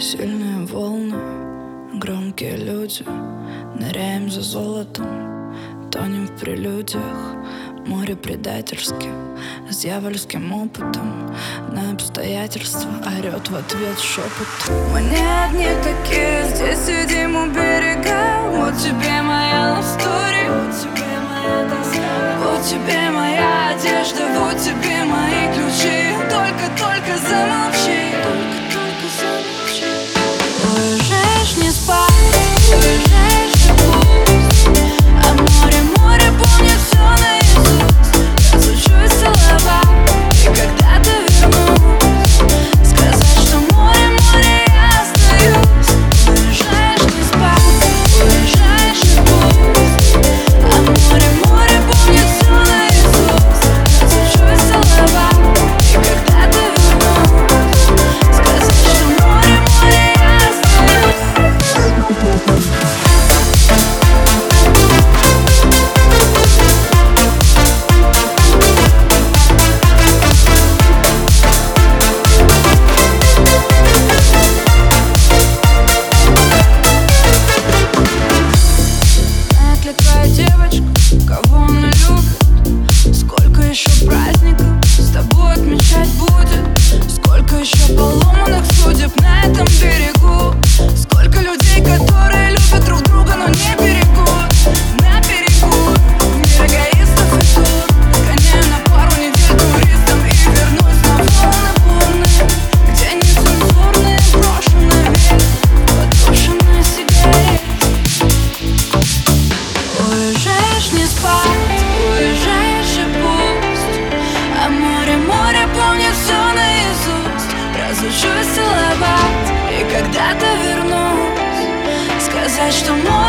Сильные волны, громкие люди. Ныряем за золотом, тонем в прелюдиях. Море предательски, с дьявольским опытом. На обстоятельства орет в ответ шепот Мы не одни такие, здесь сидим у берега. Вот тебе моя story, вот тебе моя тоска. Вот тебе моя одежда, вот тебе мои ключи. Только-только замолчи Уезжаешь Уезжаешь не спать, уезжаешь и пусть. А море, море помнит все наизусть. Разучусь целовать и когда-то вернусь. Сказать, что море,